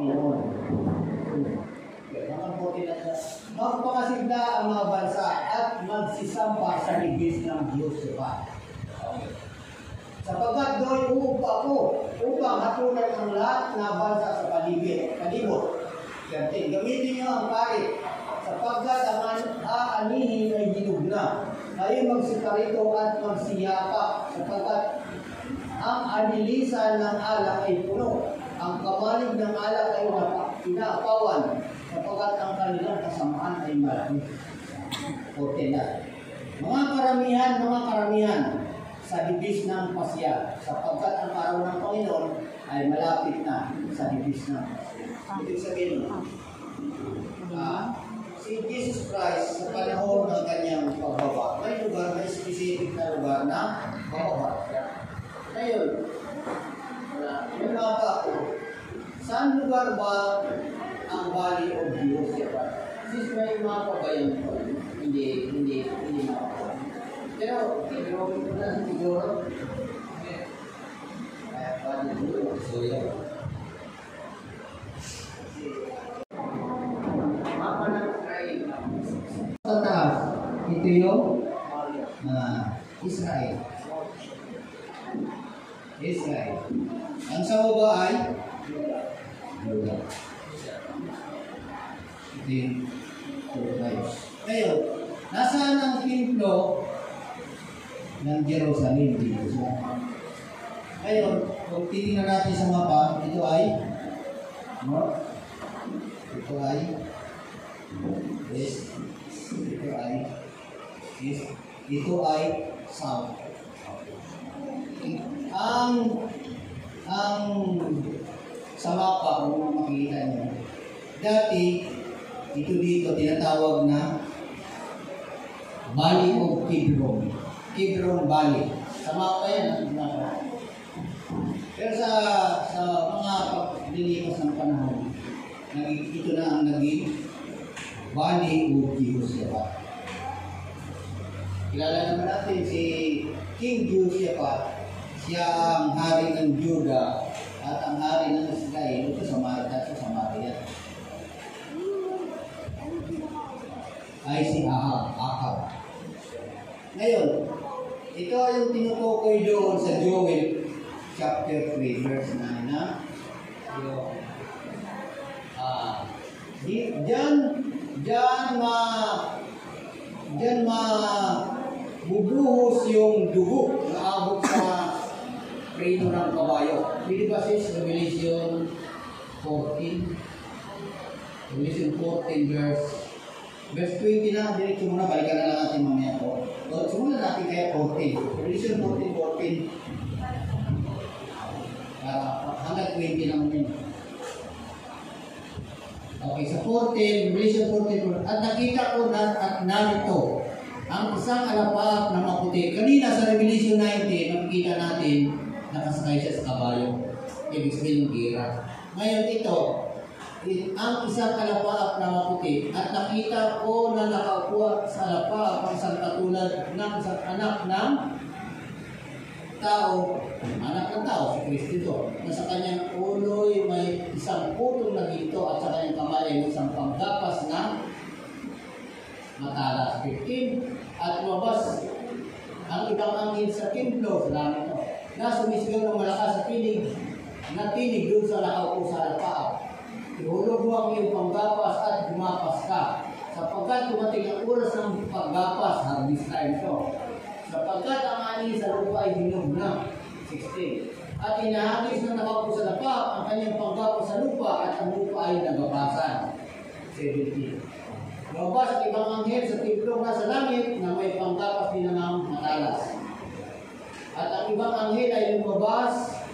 Panginoon. Nakabuti na siya. Ang mga bansa at magsisampa sa libis ng Diyos siya. Sapagkat doon uupa ko upang hatulan ang lahat na bansa sa paligid, palibot. Gantin, gamitin niyo ang pari sapagkat ang an- aanihin ay dinug na. Kayo magsikarito at magsiyapa sapagkat ang anilisan ng alak ay puno. Ang kamalig ng alak ay pinaapawan sapagkat ang kanilang kasamaan ay malaki. Okay na. Mga karamihan, mga karamihan sa dibis ng pasya sapagkat ang araw ng Panginoon ay malapit na sa dibis ng pasya. Ibig sabihin, ah, si Jesus Christ sa panahon ng kanyang pagbaba, may lugar, may specific na lugar na bababa siya. Ngayon, yung mga saan lugar ba ang Valley of Jehoshaphat? Sis may mga kabayan ko, hindi, hindi, hindi makakuha. Pero, siguro, siguro, kaya Valley of Jehoshaphat. Mapa ng Israel. Sa taas, ito yung ah, Israel. Israel. Ang sa ay Ito yung two tribes. Ngayon, nasaan ang templo ng Jerusalem dito sa Ngayon, kung titingnan natin sa mapa, ito ay north, ito ay west, ito ay east, ito ay south. Ang ang sa mapa kung makikita niyo, dati ito dito tinatawag na Valley of Kidron. Kidron Valley. Sa mapa yan. Pero sa sa mga paglilipas ng panahon, ito na ang naging Valley of Jehoshaphat. Kilala naman natin si King Jehoshaphat. Siya ang hari ng Juda at ang hari ng Israel sa Samaria sa Samaria. Ay si Ahab, Ahab. Ngayon, ito yung tinutukoy doon sa Joel chapter 3 verse 9 na yung ah di, diyan diyan ma diyan ma bubuhos yung dugo na abot sa preno ng kabayo. Pwede ba sis Revelation 14? Revelation 14 verse verse 20 na, diretso muna, balikan na lang natin mamaya po. So, simulan natin kaya 14. Revelation 14, 14. Ah, hanggang 20 lang yun. Okay, sa 14, Revelation 14, at nakita ko na at narito ang isang alapap na maputi. Kanina sa Revelation 19, nakikita natin nakasakay siya sa kabayo. Ibig sabihin yung gira. Ngayon ito, ang isang alapap na maputi at nakita ko na nakaupo sa alapap ang isang katulad ng isang anak ng tao, anak ng tao, si Kristo ito, na sa kanyang ulo'y may isang putong na dito at sa kanyang kamay ay isang panggapas na matalas. 15. At lumabas ang ibang angin sa templo, sa langit na sumisigaw ng malakas sa tinig, na tinig doon sa nakaupo sa alapaap. Ihulog mo ang iyong panggapas at gumapas ka, sapagkat dumating ang oras ng paggapas, harvest time ito. Sapagkat ang ani sa lupa ay hinog na. 16. At inahagis na nakaupo sa lapap ang kanyang panggapas sa lupa at ang lupa ay nagabasan. 17. Lumabas ang ibang anghel sa timplong nasa langit na may panggapas din ang ibang anghel ay lumabas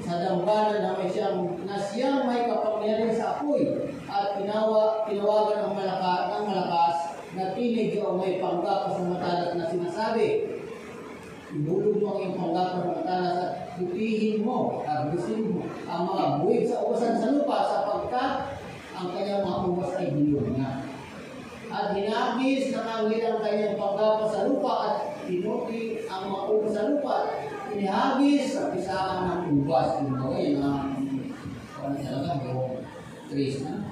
sa dambalan na may siyang na siyang may kapangyarihan sa apoy at tinawa, tinawagan ang malakas, ng malakas na tinig o may panggapas ng matalas na sinasabi. Ibulog mo ang iyong panggapas ng matalas at putihin mo, abusin mo ang mga buwig sa uwasan sa lupa sapagkat ang kanyang mga uwas ay biniyog na. At hinagis ng anghel ang kanyang panggapas sa lupa at tinuti ang mga uwas sa lupa inihagis sa pisahan ng ubas. Yung mga yan ang ano talaga, yung Tres na.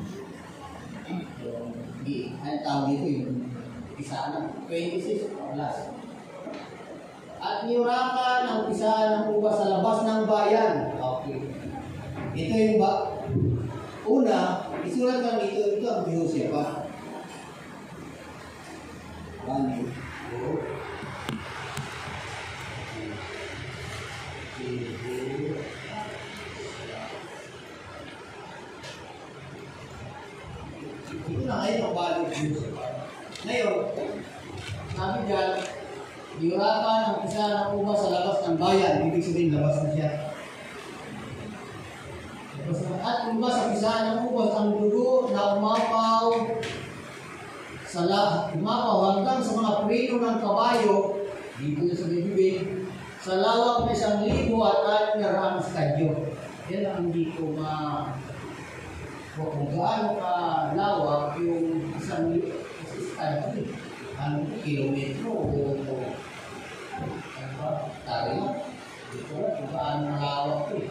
Yung, tawag dito yung isa na, 26 plus. At niyurakan ang isa ng uba sa labas ng bayan. Okay. Ito yung ba? Una, isulat lang ito, ito ang Joseph ha. One, two, three, Ito na ngayon ang value of Joseph. Ngayon, sabi dyan, Yurakan ang isa ng uba sa ng bayan. Ibig sabihin, labas na siya. Labas na. At uba sa isa ng ubas ang dugo na umapaw sa la, umapaw hanggang sa mga preno ng kabayo, dito sa bibig, sa lawak na isang libo at anim na rang stadyo. Yan ang hindi ko ma... Kung gaano ka lawak yung isang libo, stadyo. Ano, kilometro o Tari mo. Dito, kung paano nalawak ito eh.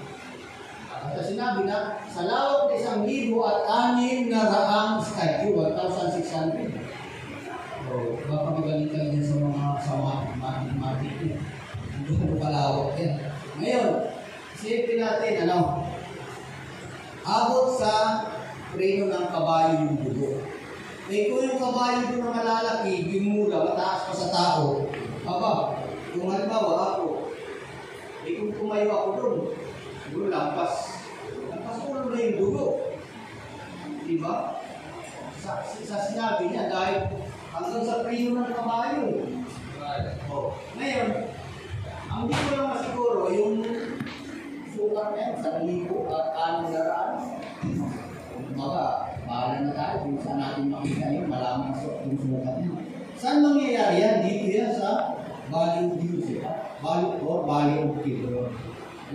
At sinabi na, sa lawak na isang libo at anim na raang statue, 1,600. So, baka magaling kayo din sa mga sa mathematic yun. Hindi ko kalawak yan. Ngayon, isipin natin, ano, abot sa preno ng kabayo yung dugo. Eh kung yung kabayo doon na malalaki, bimula, mataas pa sa tao, aba, kung halimbawa ako, eh kung tumayo ako doon, siguro lampas. Lampas ko na yung dugo. Diba? Sa, sa sinabi niya, dahil hanggang sa preno ng kabayo. Oh. Ngayon, ang di ko lang masiguro, yung sukat na yan, sa libo at ano na raan. Kumbaga, bahala na tayo kung saan natin makita yun, malaman sa sukat niya. Saan mangyayari yan? Dito yan sa value use, value or value kilo.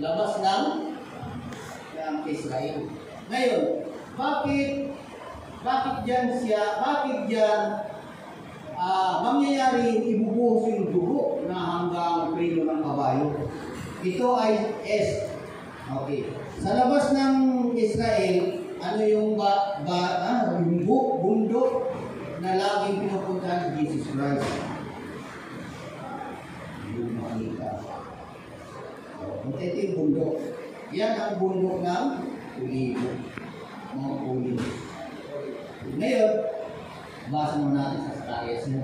Labas ng ng Israel. Ngayon, bakit bakit diyan siya, bakit diyan ah mangyayari ibubuhos yung dugo na hanggang preno ng kabayo? Ito ay S. Okay. Sa labas ng Israel, ano yung ba, ba ah, yung bu- bundok na laging pinupuntahan ni Jesus Christ? Yung makita. Ito yung bundok. Yan ang bundok ng ulibo. Mga ulibo. Ngayon, basa mo natin sa Sakarias mo.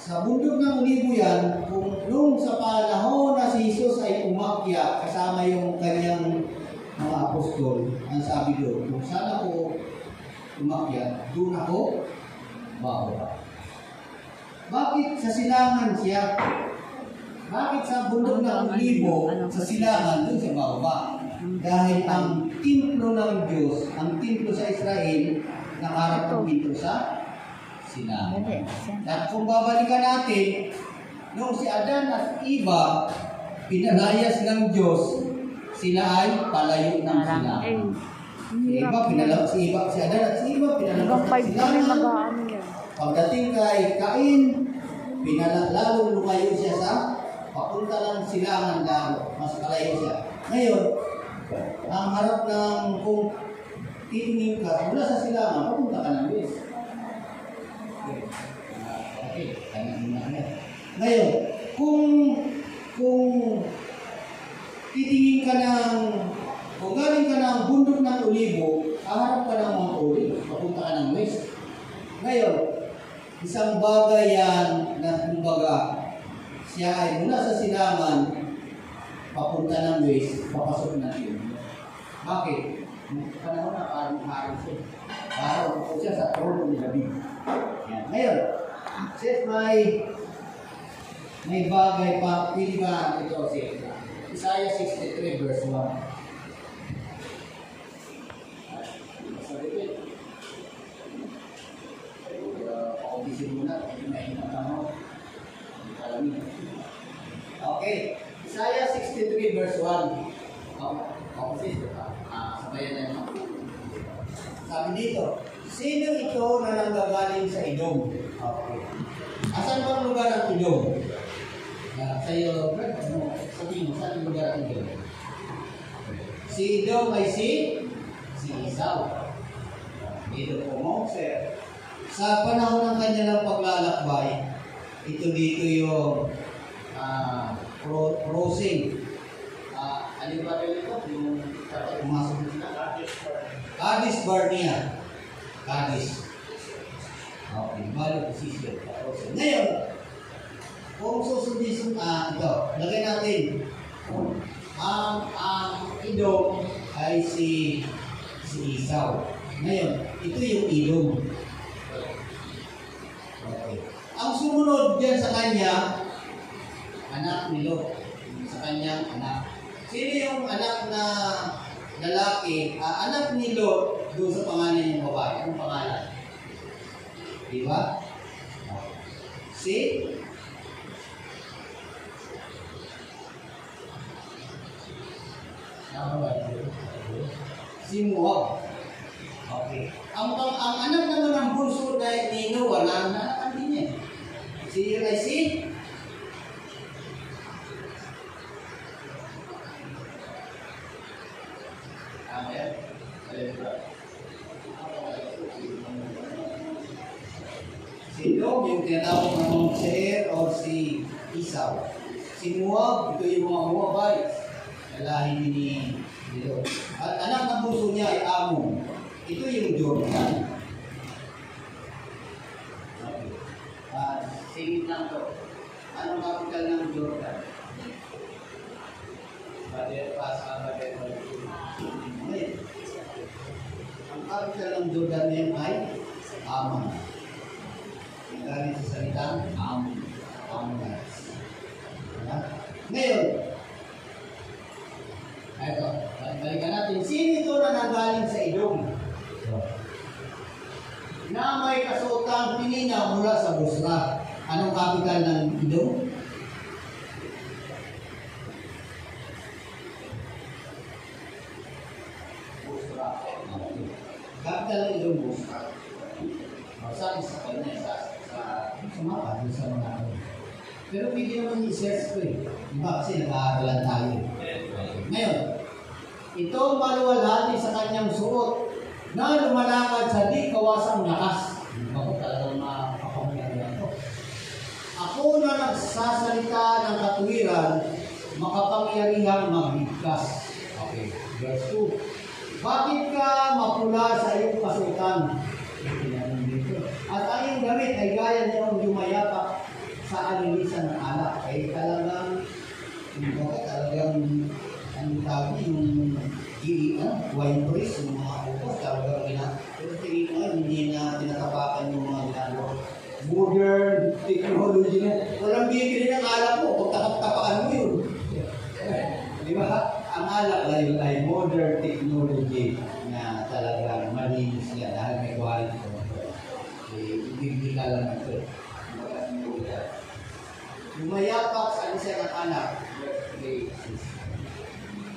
Sa bundok ng ulibo yan, kung nung sa panahon na si Jesus ay umakyat kasama yung kanyang mga apostol, ang sabi doon, kung saan ako umakyat, doon ako bababa. Bakit sa silangan siya? Bakit sa bundok ng libo, sa silangan, doon sa baba? Dahil ang templo ng Diyos, ang templo sa Israel, nakaharap ng templo sa silangan. At kung babalikan natin, nung si Adan at Eva, pinalayas ng Diyos, sila ay palayo ng silangan. Si Eva, pinalabas si Eva, si Adan at si Eva, Hanggang ng 5 kami silangan. Pagdating kay Cain, pinalalo lumayo siya sa papunta lang silangan lalo, mas malayo siya. Ngayon, ang harap ng kung titingin ka mula sa silangan, papunta ka ng west. Okay, Ah. Kaya na na. Ngayon, kung kung titingin ka ng kung galing ka ng bundok ng olibo, haharap ka ng mga olive, papunta ka ng west. Ngayon, isang bagay yan na kumbaga siya ay mula sa silangan papunta ng west, papasok na yun. Bakit? Panahon na parang araw siya. Araw po siya sa trono ni David. Yan. Ngayon, since may may bagay pa, pili ba ito si Isaiah 63 verse 1. Sa repeat. Paulisin muna, hindi na inatamo. Okay. Isaiah 63 verse 1. Oh, opposite. Ah, sabayan na yun. Sabi dito, Sino ito na nanggagaling sa Idom? Okay. Asan ba ang lugar ng Idom? Ah, sa iyo, ano, sabihin mo, saan ang lugar ng Idom? Si Idom ay si si Isa. Isaw. Dito po Moses. Sa panahon ng kanyang paglalakbay, ito dito yung ah, cro- crossing. Ano ba rin ito? Yung pumasok sila? Cadiz Barnea. Cadiz. Okay, balik position. Crossing. Ngayon, kung susundin sun ah, ito, lagay natin. Ang ang idong ay si si Isaw. Ngayon, ito yung ilong. Okay. Ang sumunod diyan sa kanya, anak ni Lot. Sa kanyang anak. Sino yung anak na lalaki, ah, anak ni Lot doon sa pangalan ng babae? Anong pangalan? Di ba? Si Si Moab. Okay. Ang, ang, ang anak naman ng bunso na ni Noah, na din niya. Si ay si Tama yan? Alin ba? Si Dom, yung tinatawag na mga Seir o si Isaw. Si Moab, ito yung mga Moabites. Lalahi ni ni Lot. At anak ng puso niya ay Amon. Ito yung Jordan. Okay. Ah, singit lang to. Anong capital ng Jordan? Okay. Ang capital ng Jordan na yun ay Amon. Galing sa salitang Amon. Ammonites. Diba? Ngayon, ito, balikan natin. Sino ito na nagaling sa ilong? Na may kasuotang pinina mula sa Busra. Anong kapital ng ilong? Busra. Kapital ng ilong Busra. O, sabi sa kanya, sa, sa, sa mapa, dun sa mga ano. Naman i-search ko eh. Diba kasi nag-aaralan tayo. Ngayon, ito ang maluwalhati sa kanyang suot na lumalakad sa di kawasang lakas. Ako talagang makakapangyarihan ito. Ako na nagsasalita ng katuwiran, makapangyarihang magligtas. Okay, verse 2. Bakit ka mapula sa iyong dito. At ang iyong damit ay gaya niyong yumayapak sa alinisan ng alak. Ay talagang, kumbaga talagang tawag yung i ano, wine press, yung mga upo, talagang ina, pero tingin ko hindi na tinatapakan yung mga ginagawa. Modern technology na, walang bibili ng alak mo, kung tapak-tapakan mo yun. Di ba? Ang alak ay, ay modern technology na talagang malinis yan dahil may quality control. Eh, bibili ka lang ito. Lumayapak sa isa ng anak.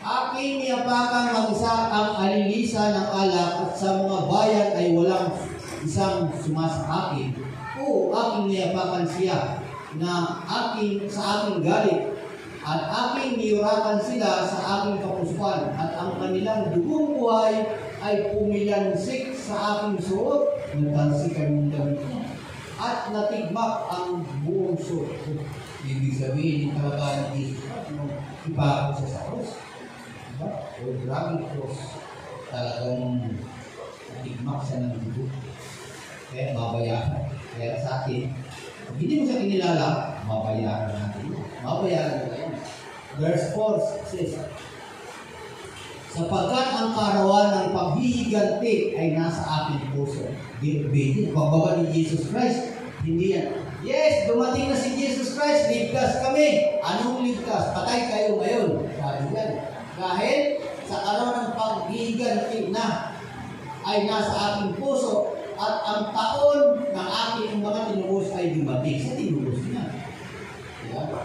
Aking niyapakan mag-isa ang alilisa ng alak at sa mga bayan ay walang isang sumasa akin. O aking niyapakan siya na aking sa aking galit at aking niyurakan sila sa aking kapusukan at ang kanilang dugong buhay ay pumilansik sa aking suot natansikan ng damit at natigmak ang buong suot. Ibig sabihin, talaga Jesus no, ipa sa cross. O grabe cross. Talagang natigmak siya ng dugo. Kaya babayaran. Kaya sa akin, kung hindi mo siya kinilala, babayaran natin. Babayaran mo yan. Verse 4 says, sapagkat ang karawan ng paghihiganti ay nasa aking puso. Binibigyan, pagbaba ni Jesus Christ, hindi yan. Yes, dumating na si Jesus Christ, ligtas kami. Anong ligtas? Patay kayo ngayon. Sabi yan. Dahil sa araw ng paghihiganti na ay nasa aking puso at ang taon ng aking mga tinubos ay dumating. Sa tinubos niya. Diba?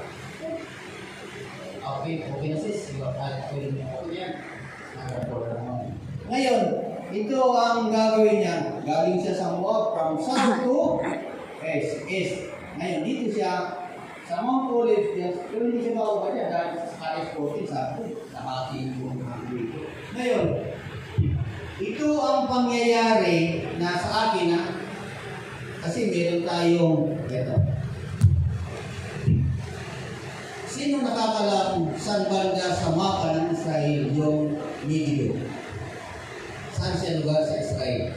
Okay, okay na sis. Okay na yan. Ngayon, ito ang gagawin niya. Galing siya sa Moab from south to east. east. Ngayon, dito siya sa Mount Olive, pero hindi siya makaupa niya dahil sa Scottish 14, ko, nakatingin mo dito. Ngayon, ito ang pangyayari na sa akin ha. Kasi meron tayong ito. Sino nakakalam saan banda sa mapa ng Israel yung Megiddo? Saan siya lugar sa Israel?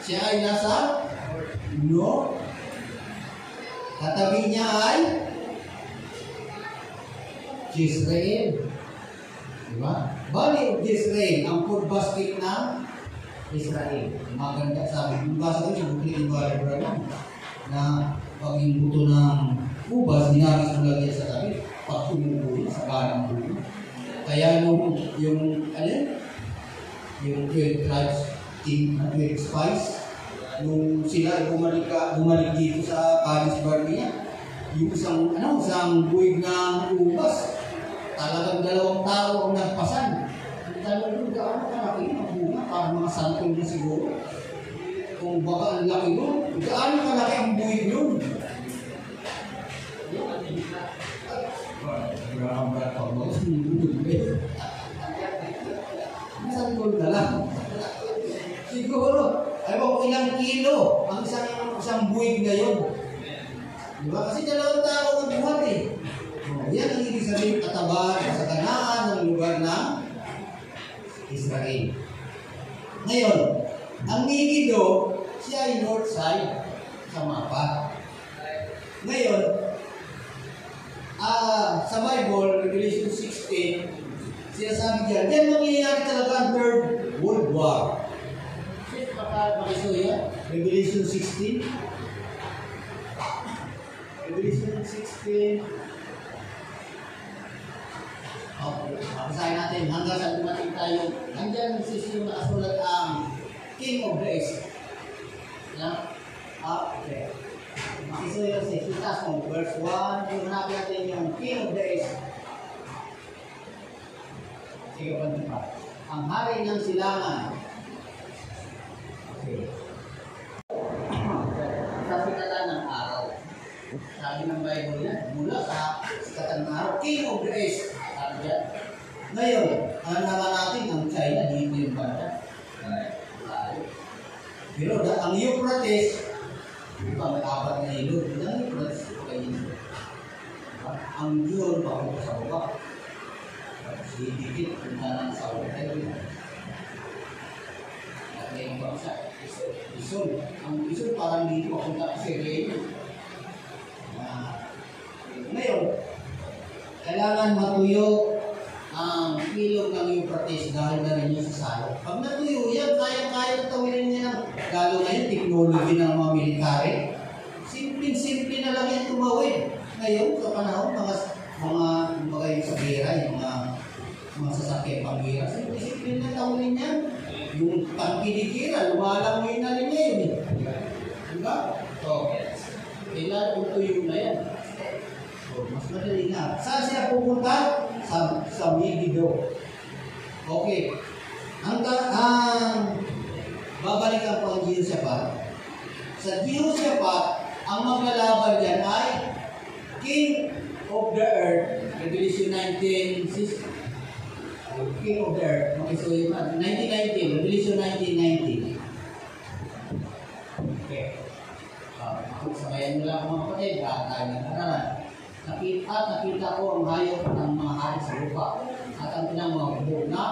Siya ay nasa No. Katabi niya ay Jezreel. Diba? Bali, Jezreel, ang food basket ng Israel. Maganda sabi. Yung basa ko yung bukli ng Bible lang na pag yung ng ubas, ginamit mo lagi sa tabi, pag tumubuhin sa kanang buto. Kaya nung yung, ano yun? yung 12 tribes team, 12 spies, nung sila bumalik, bumalik dito sa Canis Barnea, yung isang, ano, isang buwig ng ubas, talagang dalawang tao ang nagpasan. Ang talagang gaano kalaki ang bunga, parang mga santol na siguro. Kung baka ang laki nun, gaano kalaki ang buwig nun. Mo. Santol na lang. Siguro, ay mo ilang kilo ang isang isang buwig na yun. Di ba? Kasi dalawang tao ang buhat eh. Yan ang ibig sabihin katabahan sa kanaan ng lugar ng Israel. Ngayon, ang Megiddo, siya ay north side sa mapa. Ngayon, ah sa Bible, Revelation 16, sinasabi diyan, yan mangyayari talaga ang Third World War. Sis, baka makisuya, Revelation 16. Revelation 16. Okay, basahin natin hanggang sa dumating tayo. Nandiyan sis yung nakasulat ang King of the East. Yan. Ah, okay. Makisuya sis, itas mo, verse 1. Yung hanapin natin yung King of East. Sige, pantin pa. Ang hari ng silangan. Okay. Sa sikatan ng araw. Sabi ng Bible yan, mula sa sikatan ng araw, King of the East. Sabi yan. Ngayon, ano naman natin ang China, dito yung banda. Pero da, ang Euphrates, di ba, may apat na ilog. Ang Euphrates, kayo. Ang yun, papunta sa baba. Didikit punta ng sa hotel. At ngayon pa siya, Isol. Ang Isol parang dito papunta sa Sirene. Ngayon, kailangan matuyo ilog ng Euphrates dahil na rin yung sa salo. Pag natuyo yan, kaya-kaya tawin niya ng lalo na yung technology ng mga military. Simple-simple na lang yan tumawid. Ngayon, sa panahon, mga mga mga yung sa bira, yung mga mga sasakyan pang bira, simple-simple na tawin yan. Yung pangkinikira, lumalangoy na rin ngayon eh. Diba? So, kailangan tuyo na yan. So, mas madali na. Saan siya pupunta? Sa, sa Megiddo. Okay. Ang, ta- ang babalikan po ang Jehoshaphat. Sa Jehoshaphat, ang maglalaban dyan ay King of the Earth, Revelation 19, sis- King of the Earth, makisuyo man, 1919, Revelation 1919. Okay. Uh, sabayan nyo lang mga kapatid, lahat tayo ng aralan. Nakita at nakita ko ang hayop ng mga hari sa lupa at ang pinang mga buo na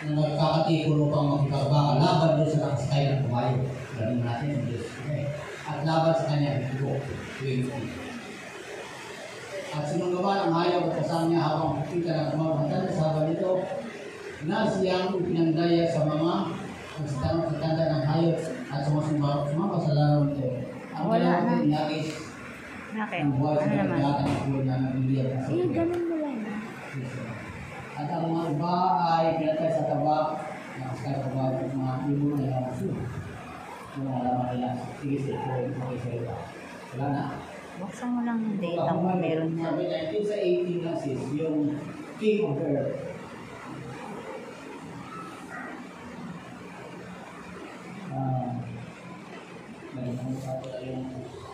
na nagkakatiko upang makipagbaga laban doon sa nakasakay ng kumayo. Ganun natin ang Diyos. Okay. At laban sa kanya, bigo, 20. At sinunggaban ang hayop at kasama niya habang nakita ng kumamatan sa habang nito na siyang pinandaya sa mga pagtanda ng hayop at sumasumba sumamba sa laro nito. Ang din nais Bakit? Ano naman? ng na ng Eh, ganun mo lang. At ang mga iba ay pinatay sa taba, nakasakay sa taba at mga ibo na yung mga laman nila. Sige, sige, sige. Wala na. Buksan mo lang yung data mo. Meron yan. Sabi 19 sa 18 lang sis, yung King of Earth. Ah, meron sa pala yung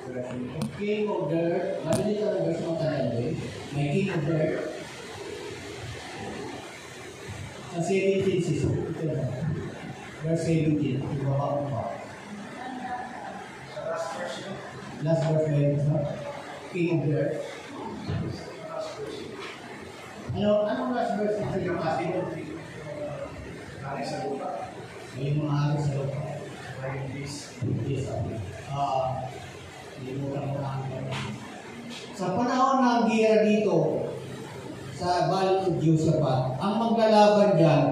version nito. King of. Sabi dito ang version ng tagal doon. May King of Earth. Sa 17 sis. Ito na. Verse 17. Ibaba mo pa. Last verse na yun, no? King of earth. Ano, anong last verse na yung kasi? Yung mga hari sa lupa. Yes, ah. Limutan ko na ang Sa panahon ng gira dito, sa Valley of Josaphat, ang maglalaban dyan,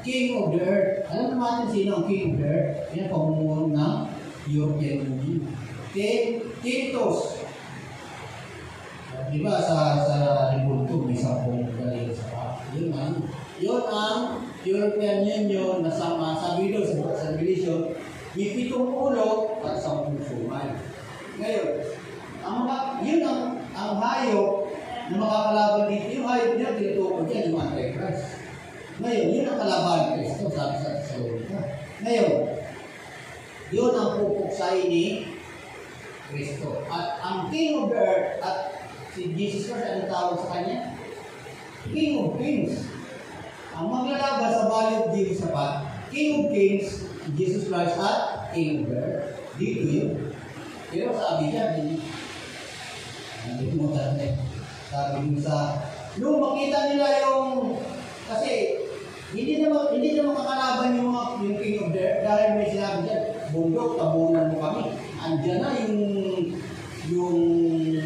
King of the Earth. Alam naman natin sino ang King of the Earth? Yan ang pamumuno ng European Union. Ti- Titus. Di ba sa sa Libunto may sampung galing sa pa. Yun ang yun ang European Union na sama sabi doon sa, sa Revelation, may pitong ulo at sampung sumay. Ngayon, ang mga, yun ang, ang hayop na makakalaban dito, yung hayop niya, tinutukoy dyan, yung Antichrist. Ngayon, yun ang kalaban ni Kristo, sabi sa Thessalonica. Ngayon, yun ang pupuksain ni Kristo. At ang King of Earth, at si Jesus Christ, anong tawag sa kanya? King of Kings. Ang maglalaban sa Valley of Jehoshaphat, King of Kings, Jesus Christ at King of Earth. Dito yun. Pero sabi niya, hindi. Nandito mo dati. Sabi mo sa, nung makita nila yung, kasi, hindi naman, hindi naman kakalaban yung mga, yung King of the dahil may sinabi niya, bundok, tabunan mo kami. Andiyan na yung, yung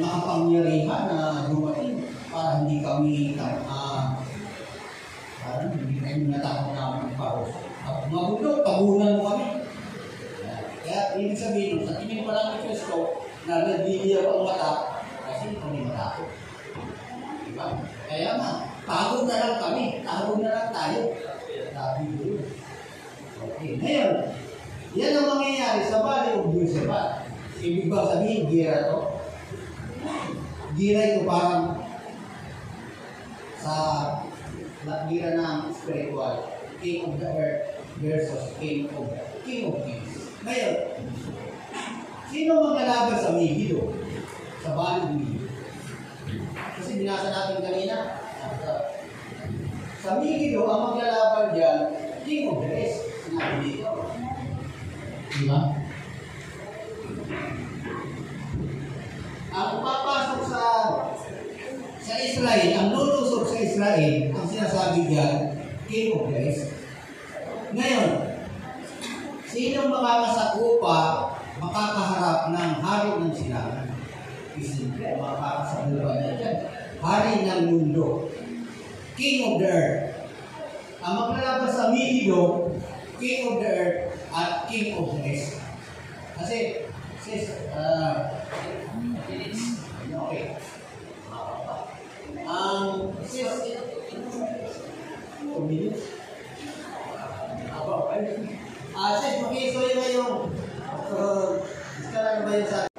makapangyarihan na dumating para hindi kami, ah, parang hindi kami natakot na magparos. At mga bundok, tabunan mo kami. Kaya ibig sabihin, sa tingin pa lang ni Kristo, na nagdidiya ang mata, kasi kami matakot. Diba? Kaya nga, pagod na lang kami, pagod na lang tayo. Sabi ko. Okay, ngayon, yan ang mangyayari sa Valley of Josephat. Ibig ba sabihin, gira to? Gira ito parang sa gira ng spiritual. King of the earth versus King of King of Kings. Ngayon, sino maglalaban sa Megiddo? Sa Valley of Megiddo? Kasi binasa natin kanina, sa- sa Megiddo, ang maglalaban dyan, King of the East. Sinabi dito. Di ba? Ang papasok sa sa Israel, ang lulusog sa Israel, ang sinasabi diyan, King of the East. Ngayon, sino makakasakupa, makakaharap ng hari ng silangan? Isimple, makakasakupa niya dyan. Hari ng mundo. King of the earth. Ang maglalaban sa Megiddo, King of the earth at King of the East. Kasi, sis, uh, okay. Ang sis, two minutes? Ay. Ah, sis, okay, so yun na yung, uh, iska lang ba yun sa